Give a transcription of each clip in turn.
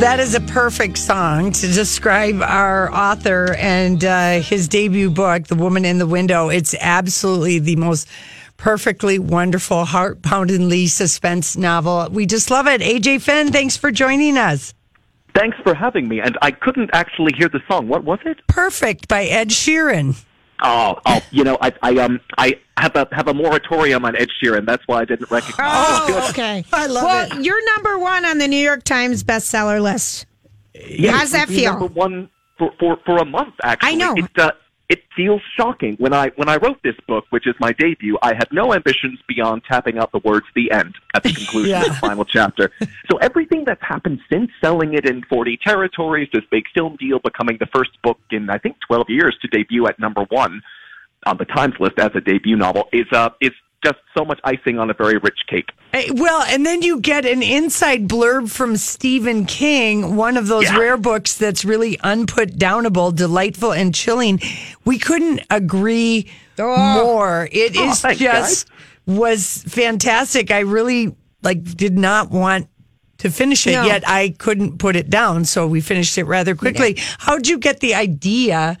That is a perfect song to describe our author and uh, his debut book, The Woman in the Window. It's absolutely the most perfectly wonderful, heart poundingly suspense novel. We just love it. AJ Finn, thanks for joining us. Thanks for having me. And I couldn't actually hear the song. What was it? Perfect by Ed Sheeran. Oh, oh, you know, I, I, um, I have a have a moratorium on Ed Sheeran. That's why I didn't recognize. Oh, okay. I love well, it. you're number one on the New York Times bestseller list. Yeah, How's that feel? Number one for, for for a month. Actually, I know. It, uh, it feels shocking when I when I wrote this book, which is my debut. I had no ambitions beyond tapping out the words "the end" at the conclusion of the final chapter. So everything that's happened since selling it in 40 territories, this big film deal, becoming the first book in I think 12 years to debut at number one on the Times list as a debut novel, is uh is just so much icing on a very rich cake. Eh, well, and then you get an inside blurb from Stephen King, one of those Yeah. rare books that's really unput downable, delightful, and chilling. We couldn't agree oh. more. It Oh, is thanks, just was fantastic. I really like did not want to finish it No. yet. I couldn't put it down, so we finished it rather quickly. How'd you get the idea?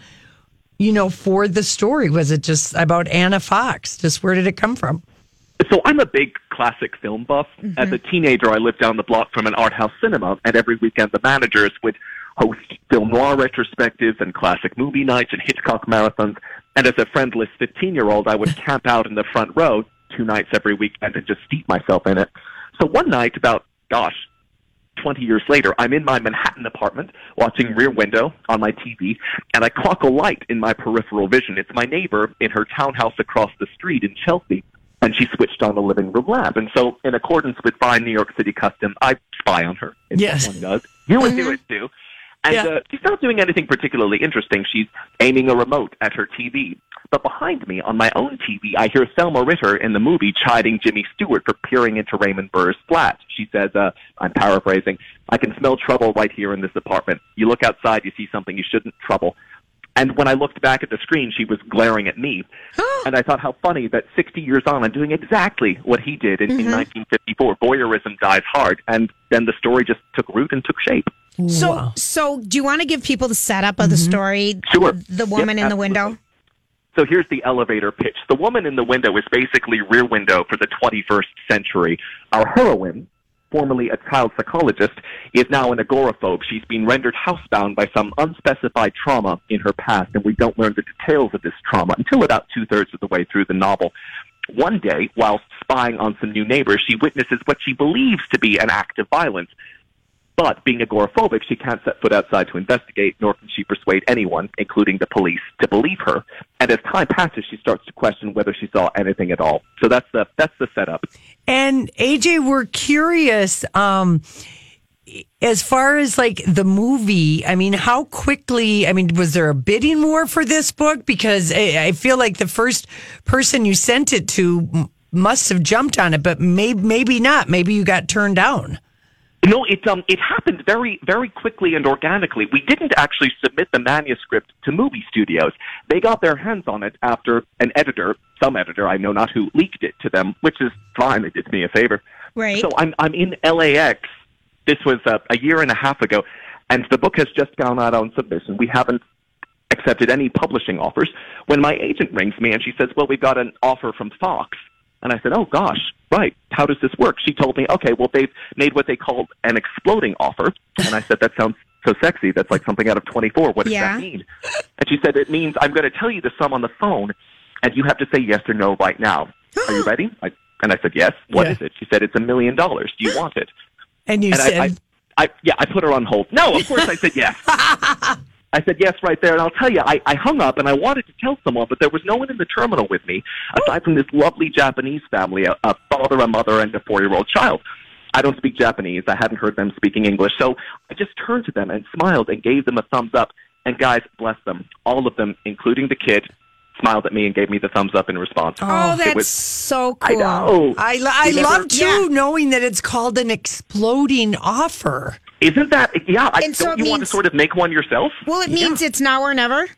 You know, for the story, was it just about Anna Fox? Just where did it come from? So I'm a big classic film buff. As a mm-hmm. teenager, I lived down the block from an art house cinema, and every weekend the managers would host film noir retrospectives and classic movie nights and Hitchcock marathons. And as a friendless 15 year old, I would camp out in the front row two nights every weekend and just steep myself in it. So one night, about, gosh, 20 years later, I'm in my Manhattan apartment watching Rear Window on my TV, and I clock a light in my peripheral vision. It's my neighbor in her townhouse across the street in Chelsea, and she switched on the living room lamp. And so, in accordance with fine New York City custom, I spy on her. It's Yes. one does. You would do it too. And Yeah. uh, she's not doing anything particularly interesting. She's aiming a remote at her TV. But behind me, on my own TV, I hear Thelma Ritter in the movie chiding Jimmy Stewart for peering into Raymond Burr's flat. She says, uh, I'm paraphrasing, I can smell trouble right here in this apartment. You look outside, you see something you shouldn't trouble. And when I looked back at the screen, she was glaring at me. and I thought how funny that 60 years on, I'm doing exactly what he did in, in 1954. Voyeurism dies hard. And then the story just took root and took shape. So, so do you want to give people the setup of the story? Sure. The woman Yep, in the window. So here's the elevator pitch. The woman in the window is basically Rear Window for the 21st century. Our heroine, formerly a child psychologist, is now an agoraphobe. She's been rendered housebound by some unspecified trauma in her past, and we don't learn the details of this trauma until about two thirds of the way through the novel. One day, while spying on some new neighbors, she witnesses what she believes to be an act of violence. But being agoraphobic, she can't set foot outside to investigate, nor can she persuade anyone, including the police, to believe her. And as time passes, she starts to question whether she saw anything at all. So that's the that's the setup. And AJ, we're curious. Um, as far as like the movie, I mean, how quickly? I mean, was there a bidding war for this book? Because I, I feel like the first person you sent it to must have jumped on it, but maybe maybe not. Maybe you got turned down. No, it um it happened very very quickly and organically. We didn't actually submit the manuscript to movie studios. They got their hands on it after an editor, some editor I know not who, leaked it to them, which is fine. It did me a favor. Right. So I'm I'm in LAX. This was uh, a year and a half ago, and the book has just gone out on submission. We haven't accepted any publishing offers. When my agent rings me and she says, "Well, we've got an offer from Fox," and I said, "Oh gosh, right. How does this work?" She told me, "Okay, well, they've made what they called an exploding offer," and I said, "That sounds." So sexy. That's like something out of 24. What does Yeah. that mean? And she said, It means I'm going to tell you the sum on the phone, and you have to say yes or no right now. Are you ready? I, and I said yes. What Yeah. is it? She said it's a million dollars. Do you want it? And you And said, I, I, I, yeah, I put her on hold. No, of course I said yes. I said yes right there, and I'll tell you, I, I hung up and I wanted to tell someone, but there was no one in the terminal with me aside from this lovely Japanese family, a, a father, a mother, and a four-year-old child. I don't speak Japanese. I hadn't heard them speaking English, so I just turned to them and smiled and gave them a thumbs up. And guys, bless them, all of them, including the kid, smiled at me and gave me the thumbs up in response. Oh, oh It that's was- so I cool. know. I, I You love too Yeah. knowing that it's called an exploding offer. Isn't that? Yeah. I, And so don't it you want to sort of make one yourself? Well, it means it's now or never.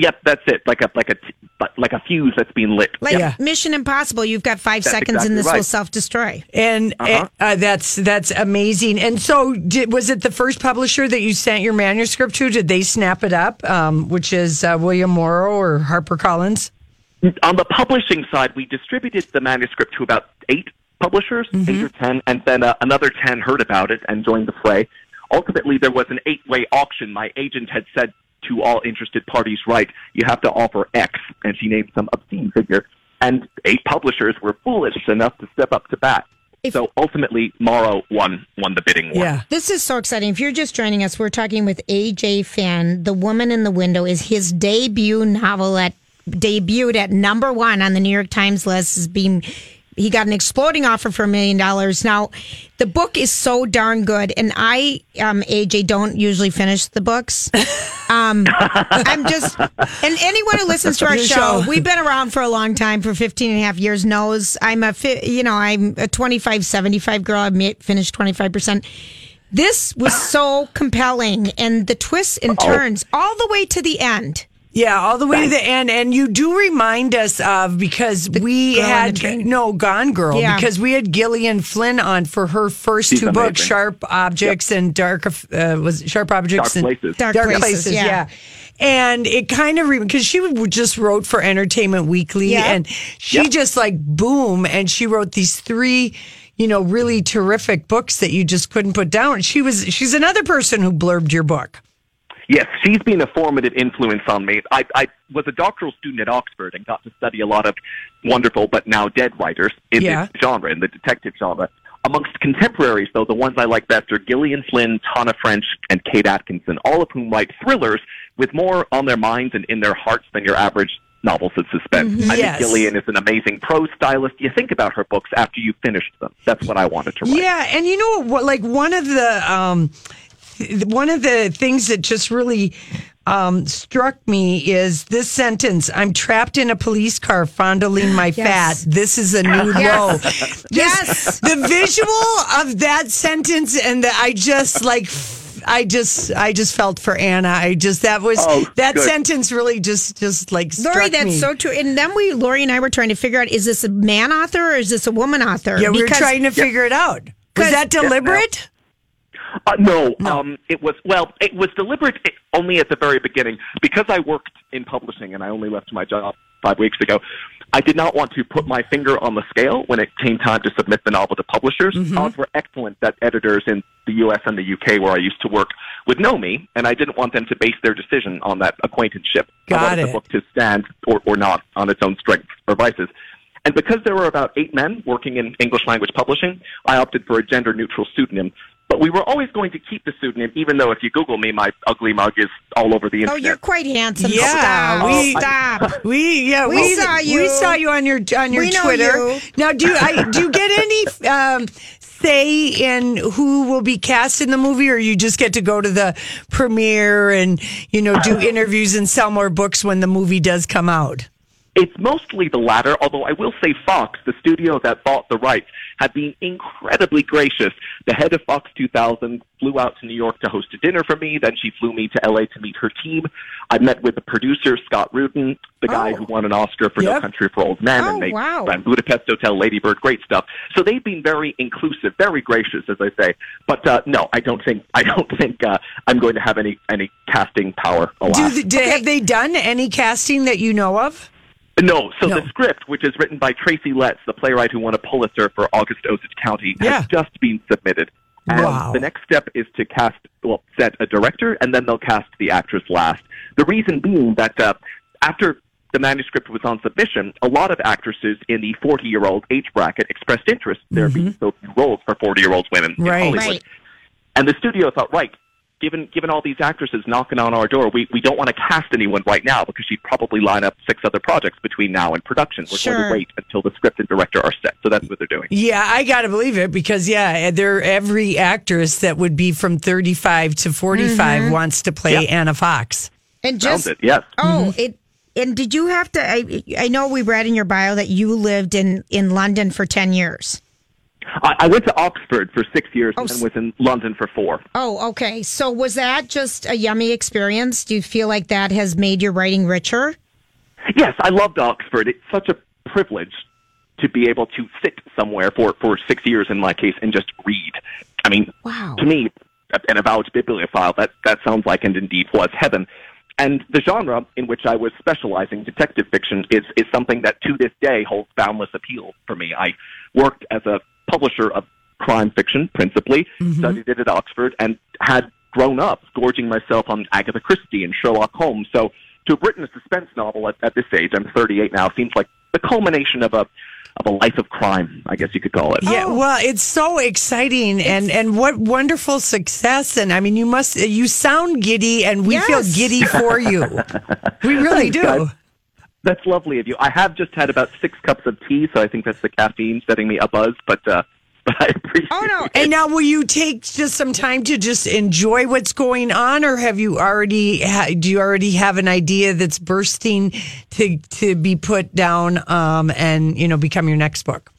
Yep, that's it. Like a like a t- but like a fuse that's being lit. Like Yeah. Mission Impossible, you've got five That's seconds and exactly this will self destroy. And Uh-huh. uh, that's that's amazing. And so, did, was it the first publisher that you sent your manuscript to? Did they snap it up? Um, which is uh, William Morrow or HarperCollins? On the publishing side, we distributed the manuscript to about eight publishers, eight or ten, and then uh, another ten heard about it and joined the fray. Ultimately, there was an eight-way auction. My agent had said to all interested parties, "Right, you have to offer X," and she named some obscene figure. And eight publishers were foolish enough to step up to bat. If- so ultimately, Morrow won won the bidding war. Yeah. This is so exciting. If you're just joining us, we're talking with AJ Finn. The Woman in the Window is his debut novel at debuted at number one on the New York Times list. Is being he got an exploding offer for a million dollars. Now, the book is so darn good, and I, um, AJ, don't usually finish the books. Um, I'm just, and anyone who listens to our show, we've been around for a long time, for 15 and a half years, knows I'm a, you know, I'm a 25, 75 girl. I've finished 25%. This was so compelling, and the twists and turns all the way to the end. Yeah, all the way to the end. And you do remind us of because we Girl had no Gone Girl Yeah. because we had Gillian Flynn on for her first She's two books. Sharp Objects and Dark uh, was it Sharp Objects Dark and Places. Dark Dark Places, Places, yeah. yeah. And it kind of because she just wrote for Entertainment Weekly, Yeah. and she just like boom, and she wrote these three, you know, really terrific books that you just couldn't put down. She was she's another person who blurbed your book. Yes, she's been a formative influence on me. I, I was a doctoral student at Oxford and got to study a lot of wonderful but now dead writers in Yeah. this genre, in the detective genre. Amongst contemporaries, though, the ones I like best are Gillian Flynn, Tana French, and Kate Atkinson, all of whom write thrillers with more on their minds and in their hearts than your average novels of suspense. I Yes. think Gillian is an amazing prose stylist. You think about her books after you've finished them. That's what I wanted to write. Yeah, and you know what? Like one of the um, one of the things that just really um, struck me is this sentence: "I'm trapped in a police car, fondling my Yes. fat. This is a new Yes. low." Just Yes. the visual of that sentence, and the, I just like. I just, I just felt for Anna. I just that was Oh, that good. sentence really just, just like struck Lori, that's me. so true. And then we, Lori and I were trying to figure out: is this a man author or is this a woman author? Yeah, we were trying to figure it out. Was that deliberate? Uh, no, Um, it was well. It was deliberate only at the very beginning because I worked in publishing and I only left my job five weeks ago. I did not want to put my finger on the scale when it came time to submit the novel to publishers. Odds were excellent that editors in the U.S. and the U.K., where I used to work, would know me, and I didn't want them to base their decision on that acquaintanceship. Got I wanted it. the book to stand or, or not on its own strengths or vices. And because there were about eight men working in English language publishing, I opted for a gender neutral pseudonym. But we were always going to keep the pseudonym, even though if you Google me, my ugly mug is all over the internet. Oh, you're quite handsome. Yeah, stop. we- stop. We yeah We we, saw you. We saw you on your on your We Twitter. you. Now, do you, I do you get any um, say in who will be cast in the movie, or you just get to go to the premiere and you know do interviews and sell more books when the movie does come out? It's mostly the latter, although I will say Fox, the studio that bought the rights, have been incredibly gracious. The head of Fox 2000 flew out to New York to host a dinner for me. Then she flew me to LA to meet her team. I met with the producer, Scott Rudin, the guy Oh. who won an Oscar for No Country for Old Men Oh, and made wow. Grand Budapest Hotel, Ladybird, great stuff. So they've been very inclusive, very gracious, as I say. But uh, no, I don't think I don't think uh, I'm going to have any any casting power. Do, the, do have they done any casting that you know of? No, so No. the script, which is written by Tracy Letts, the playwright who won a Pulitzer for August Osage County, Yeah. has just been submitted. And Wow. the next step is to cast, well, set a director, and then they'll cast the actress last. The reason being that uh, after the manuscript was on submission, a lot of actresses in the 40 year old age bracket expressed interest. There being so few roles for 40 year old women in Hollywood. Right. And the studio thought, right, given given all these actresses knocking on our door, we, we don't want to cast anyone right now because she'd probably line up six other projects between now and production. We're going to wait until the script and director are set. So that's what they're doing. Yeah, I got to believe it because yeah, they're every actress that would be from 35 to 45 mm-hmm. wants to play Yeah. Anna Fox. And Sounds just it, yes. oh, mm-hmm. it. And did you have to? I, I know we read in your bio that you lived in in London for ten years. I, I went to Oxford for six years Oh, and was in London for four. Oh, okay. So was that just a yummy experience? Do you feel like that has made your writing richer? Yes, I loved Oxford. It's such a privilege to be able to sit somewhere for, for six years in my case and just read. I mean, Wow. to me, an avowed bibliophile, that, that sounds like and indeed was heaven. And the genre in which I was specializing, detective fiction, is, is something that to this day holds boundless appeal for me. I worked as a publisher of crime fiction, principally, mm-hmm. studied it at Oxford, and had grown up gorging myself on Agatha Christie and Sherlock Holmes. So to have written a suspense novel at, at this age, I'm 38 now, seems like the culmination of a of a life of crime, I guess you could call it. Yeah, well, it's so exciting and and what wonderful success and I mean you must you sound giddy and we feel giddy for you. we really do. guys. That's lovely of you. I have just had about six cups of tea, so I think that's the caffeine setting me a buzz. But uh, but I appreciate. Oh no! And now, will you take just some time to just enjoy what's going on, or have you already? Do you already have an idea that's bursting to to be put down, um, and you know, become your next book?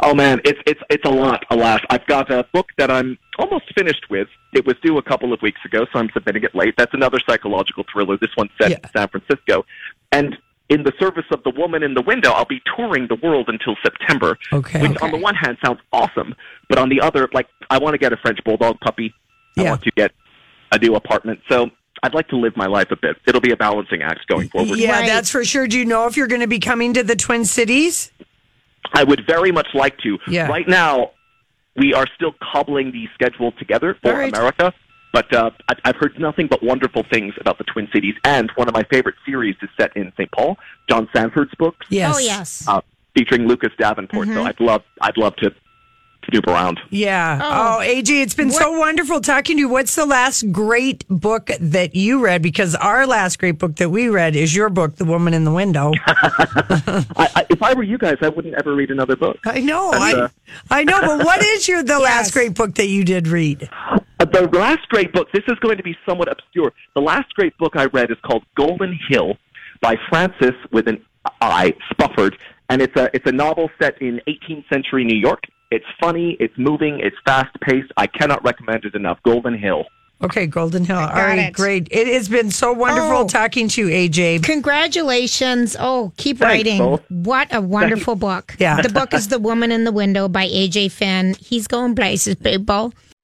Oh man, it's it's it's a lot. Alas, I've got a book that I'm almost finished with. It was due a couple of weeks ago, so I'm submitting it late. That's another psychological thriller. This one's set Yeah. in San Francisco, and in the service of the woman in the window, I'll be touring the world until September. Okay. Which on the one hand sounds awesome, but on the other, like I want to get a French bulldog puppy. I want to get a new apartment. So I'd like to live my life a bit. It'll be a balancing act going forward. Yeah, Right. that's for sure. Do you know if you're going to be coming to the Twin Cities? I would very much like to. Yeah. Right now, we are still cobbling the schedule together for All right. America. But uh, I- I've heard nothing but wonderful things about the Twin Cities, and one of my favorite series is set in St. Paul, John Sandford's books, Yes. Oh yes. uh, featuring Lucas Davenport. Mm-hmm. So I'd love, I'd love to snoop around. Yeah. Oh. Oh, AJ, it's been so wonderful talking to you. What's the last great book that you read? Because our last great book that we read is your book, The Woman in the Window. I, I, if I were you guys, I wouldn't ever read another book. I know. And, I, uh, I know. But what is your the last great book that you did read? Uh, the last great book, this is going to be somewhat obscure. The last great book I read is called Golden Hill by Francis with an I, Spufford. And it's a, it's a novel set in 18th century New York. It's funny, it's moving, it's fast paced. I cannot recommend it enough. Golden Hill. Okay, Golden Hill. All right, it. great. It has been so wonderful Oh. talking to you, AJ. Congratulations. Oh, keep Thanks, writing. both. What a wonderful book. Yeah. The book is The Woman in the Window by AJ Finn. He's going places, people.